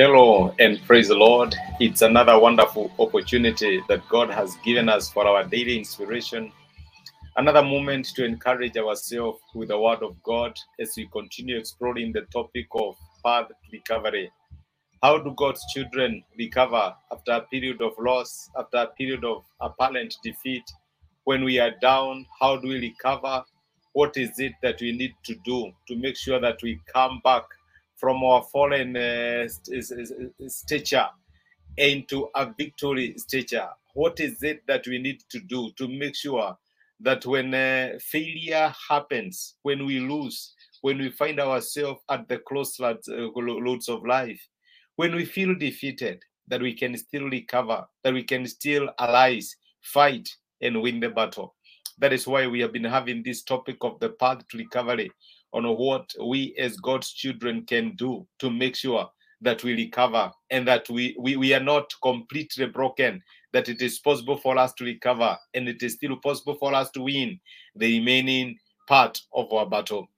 Hello and praise the Lord. It's another wonderful opportunity that God has given us for our daily inspiration. Another moment to encourage ourselves with the Word of God as we continue exploring the topic of path recovery. How do God's children recover after a period of loss, after a period of apparent defeat? When we are down, how do we recover? What is it that we need to do to make sure that we come back from our fallen uh, stature into a victory stature? What is it that we need to do to make sure that when uh, failure happens, when we lose, when we find ourselves at the crossroads uh, of life, when we feel defeated, that we can still recover, that we can still arise, fight, and win the battle. That is why we have been having this topic of the path to recovery on what we as God's children can do to make sure that we recover and that we, we, we are not completely broken, that it is possible for us to recover and it is still possible for us to win the remaining part of our battle.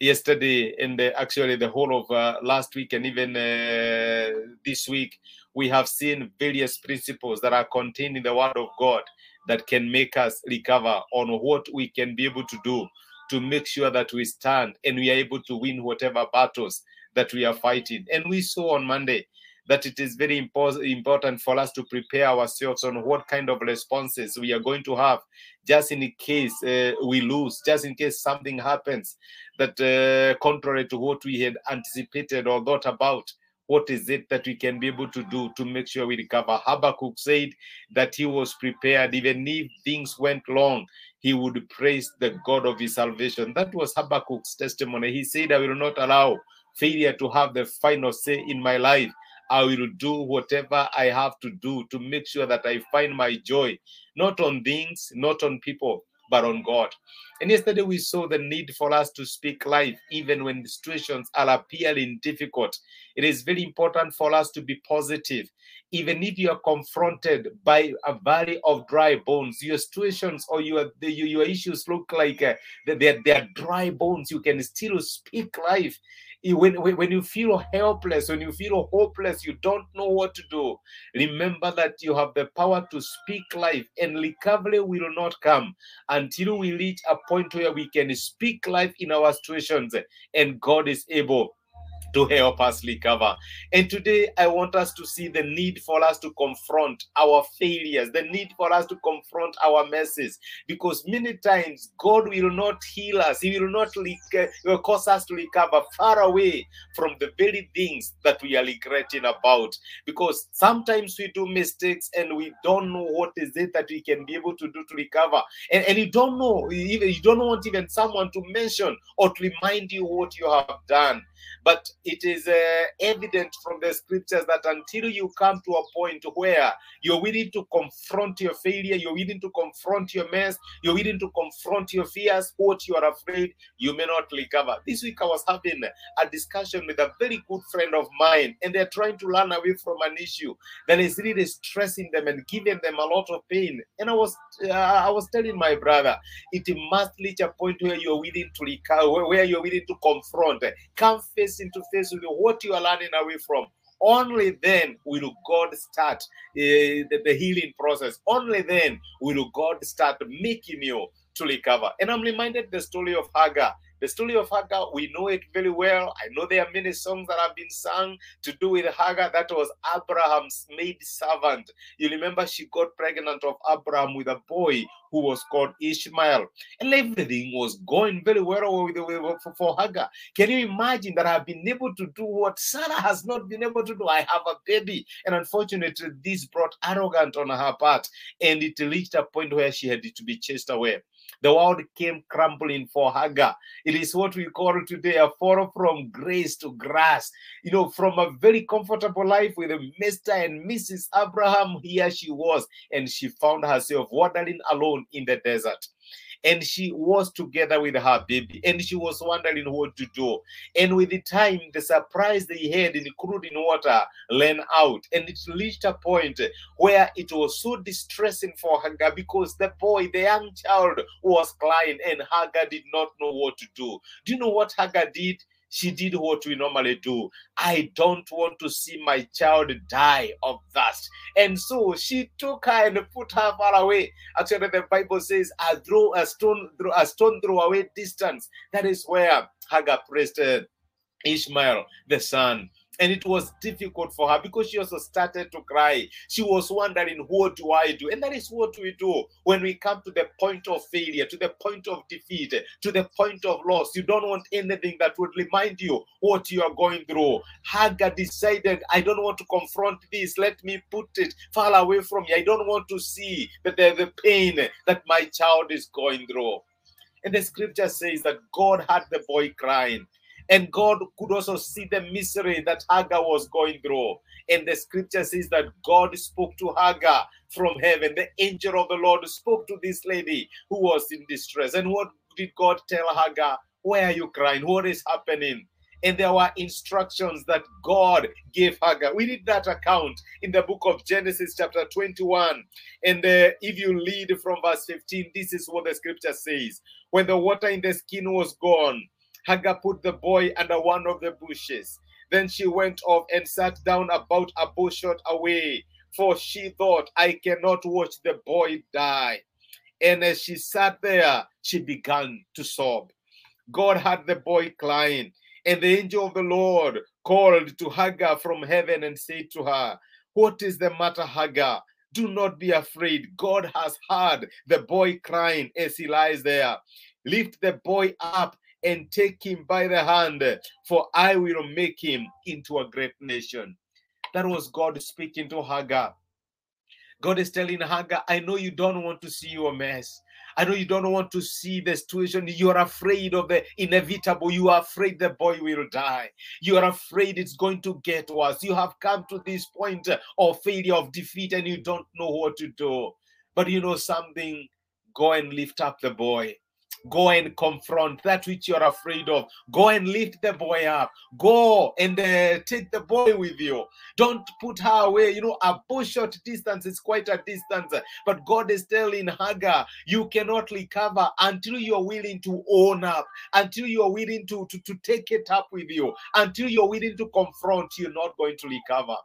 Yesterday, and actually the whole of uh, last week, and even uh, this week, we have seen various principles that are contained in the Word of God that can make us recover on what we can be able to do to make sure that we stand and we are able to win whatever battles that we are fighting. And we saw on Monday that it is very important for us to prepare ourselves on what kind of responses we are going to have just in case uh, we lose, just in case something happens that uh, contrary to what we had anticipated or thought about. What is it that we can be able to do to make sure we recover? Habakkuk said that he was prepared, even if things went wrong, he would praise the God of his salvation. That was Habakkuk's testimony. He said, I will not allow failure to have the final say in my life. I will do whatever I have to do to make sure that I find my joy, not on things, not on people, but on God. And yesterday we saw the need for us to speak life, even when the situations are appearing difficult. It is very important for us to be positive. Even if you are confronted by a valley of dry bones, your situations or your your, your issues look like uh, they're, they're dry bones, you can still speak life when, when, you feel helpless, when you feel hopeless, you don't know what to do, remember that you have the power to speak life, and recovery will not come until we reach a point where we can speak life in our situations, and God is able to help us recover. And today, I want us to see the need for us to confront our failures, the need for us to confront our messes, because many times God will not heal us, He will not cause us to recover far away from the very things that we are regretting about. Because sometimes we do mistakes and we don't know what is it that we can be able to do to recover, and, and you don't know, you don't want even someone to mention or to remind you what you have done. But it is uh, evident from the scriptures that until you come to a point where you're willing to confront your failure, you're willing to confront your mess, you're willing to confront your fears, what you are afraid, you may not recover. This week I was having a discussion with a very good friend of mine, and they're trying to run away from an issue that is really stressing them and giving them a lot of pain. And I was uh, I was telling my brother, it must reach a point where you're willing to recover, where you're willing to confront, come face into face with what you are running away from. Only then will God start uh, the, the healing process. Only then will God start making you to recover. And I'm reminded the story of Hagar. The story of Hagar, we know it very well. I know there are many songs that have been sung to do with Hagar. That was Abraham's maid servant. You remember she got pregnant of Abraham with a boy who was called Ishmael. And everything was going very well with, with, for, Hagar. Can you imagine that I've been able to do what Sarah has not been able to do? I have a baby. And unfortunately, this brought arrogance on her part. And it reached a point where she had to be chased away. The world came crumbling for Hagar. It is what we call today a fall from grace to grass. You know, from a very comfortable life with Mr. and Mrs. Abraham, here she was, and she found herself wandering alone in the desert. And she was together with her baby, and she was wondering what to do. And with the time, the surprise they had, in the including water, ran out, and it reached a point where it was so distressing for Hagar because the boy, the young child, was crying, and Hagar did not know what to do. Do you know what Hagar did? She did what we normally do. I don't want to see my child die of thirst. And so she took her and put her far away. Actually, the Bible says, "I throw a stone, throw a stone throw away distance." That is where Hagar placed uh, Ishmael, the son. And it was difficult for her because she also started to cry. She was wondering, what do I do? And that is what we do when we come to the point of failure, to the point of defeat, to the point of loss. You don't want anything that would remind you what you are going through. Hagar decided, I don't want to confront this. Let me put it far away from me. I don't want to see the, the, the pain that my child is going through. And the scripture says that God had the boy crying. And God could also see the misery that Hagar was going through. And the scripture says that God spoke to Hagar from heaven. The angel of the Lord spoke to this lady who was in distress. And what did God tell Hagar? Why are you crying? What is happening? And there were instructions that God gave Hagar. We read that account in the book of Genesis, chapter 21. And uh, if you read from verse 15, this is what the scripture says. When the water in the skin was gone, Hagar put the boy under one of the bushes. Then she went off and sat down about a bowshot away, for she thought, I cannot watch the boy die. And as she sat there, she began to sob. God had the boy crying, and the angel of the Lord called to Hagar from heaven and said to her, What is the matter, Hagar? Do not be afraid. God has heard the boy crying as he lies there. Lift the boy up and take him by the hand, for I will make him into a great nation. That was God speaking to Hagar. God is telling Hagar, I know you don't want to see your mess. I know you don't want to see the situation. You are afraid of the inevitable. You are afraid the boy will die. You are afraid it's going to get worse. You have come to this point of failure, of defeat, and you don't know what to do. But you know something? Go and lift up the boy. Go and confront that which you're afraid of. Go and lift the boy up. Go and uh, take the boy with you. Don't put her away. You know, a bowshot distance is quite a distance. But God is telling Hagar, you cannot recover until you're willing to own up, until you're willing to, to, to take it up with you, until you're willing to confront, you're not going to recover.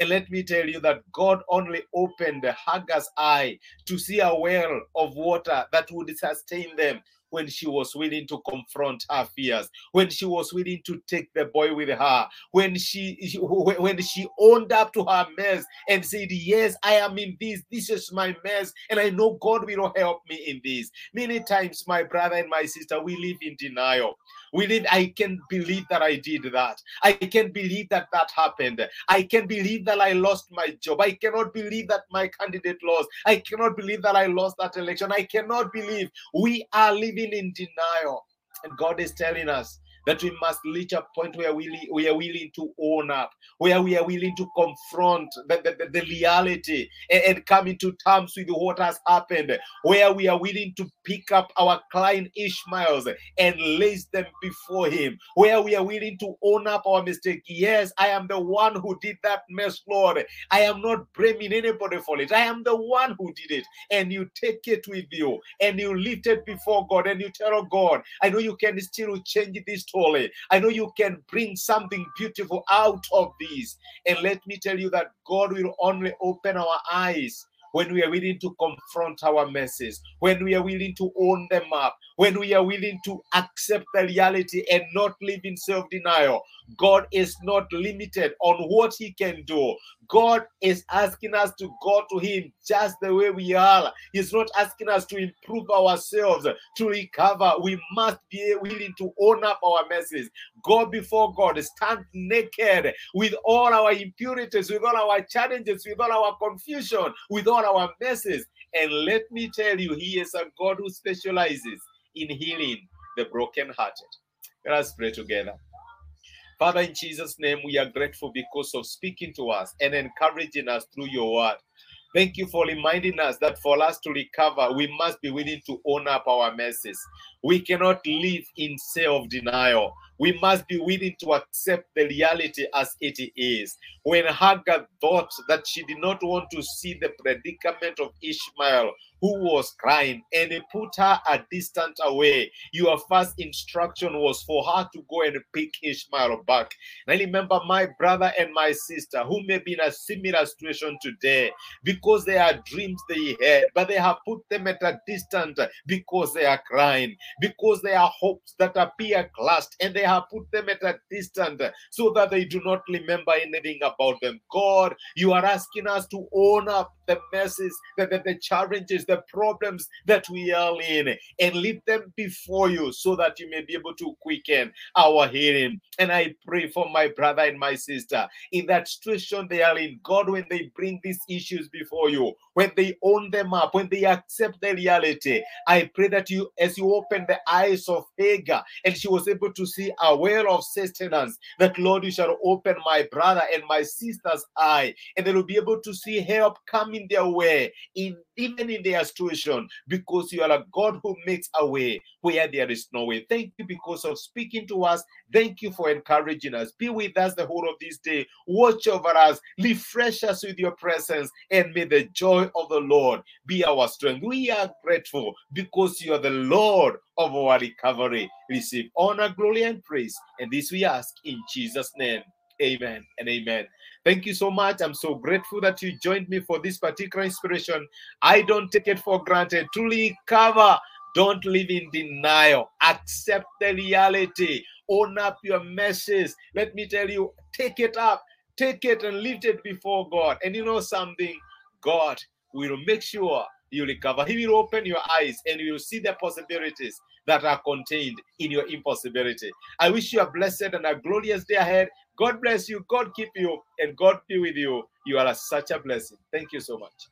And let me tell you that God only opened Hagar's eye to see a well of water that would sustain them when she was willing to confront her fears, when she was willing to take the boy with her, when she when she owned up to her mess and said, "Yes, I am in this. This is my mess, and I know God will help me in this." Many times, my brother and my sister, we live in denial. We live. I can't believe that I did that. I can't believe that that happened. I can't believe that I lost my job. I cannot believe that my candidate lost. I cannot believe that I lost that election. I cannot believe we are living in denial. And God is telling us that we must reach a point where we, we are willing to own up, where we are willing to confront the, the, the, the reality and, and, come into terms with what has happened, where we are willing to pick up our client Ishmaels and lace them before him, where we are willing to own up our mistake. Yes, I am the one who did that mess, Lord. I am not blaming anybody for it. I am the one who did it. And you take it with you and you lift it before God and you tell God, I know you can still change this story. I know you can bring something beautiful out of this. And let me tell you that God will only open our eyes when we are willing to confront our messes, when we are willing to own them up, when we are willing to accept the reality and not live in self denial. God is not limited on what He can do. God is asking us to go to Him just the way we are. He's not asking us to improve ourselves, to recover. We must be willing to own up our messes, go before God, stand naked with all our impurities, with all our challenges, with all our confusion, with all our messes. And let me tell you, He is a God who specializes in healing the brokenhearted. Let us pray together. Father, in Jesus' name, we are grateful because of speaking to us and encouraging us through your word. Thank you for reminding us that for us to recover, we must be willing to own up our messes. We cannot live in self denial. We must be willing to accept the reality as it is. When Hagar thought that she did not want to see the predicament of Ishmael, who was crying, and he put her a distance away, your first instruction was for her to go and pick Ishmael back. And I remember my brother and my sister who may be in a similar situation today because they are dreams they had, but they have put them at a distance because they are crying, because they are hopes that appear clashed, and they have put them at a distance so that they do not remember anything about them. God, you are asking us to own up the messes, the, the, the challenges, the problems that we are in, and leave them before you so that you may be able to quicken our hearing. And I pray for my brother and my sister in that situation they are in. God, when they bring these issues before you, when they own them up, when they accept the reality, I pray that you, as you open the eyes of Hagar and she was able to see a well of sustenance, that Lord, you shall open my brother and my sister's eye, and they will be able to see help coming their way, in even in their situation, because you are a God who makes a way where there is no way. Thank you because of speaking to us. Thank you for encouraging us. Be with us the whole of this day. Watch over us, refresh us with your presence, and may the joy of the Lord be our strength. We are grateful because you are the Lord of our recovery. Receive honor, glory, and praise. And this we ask in Jesus' name. Amen and amen. Thank you so much. I'm so grateful that you joined me for this particular inspiration. I don't take it for granted. Truly cover. don't live in denial. Accept the reality. Own up your messes. Let me tell you, take it up, take it and lift it before God. And you know something? God will make sure you recover. He will open your eyes and you will see the possibilities that are contained in your impossibility. I wish you a blessed and a glorious day ahead. God bless you. God keep you. And God be with you. You are such a blessing. Thank you so much.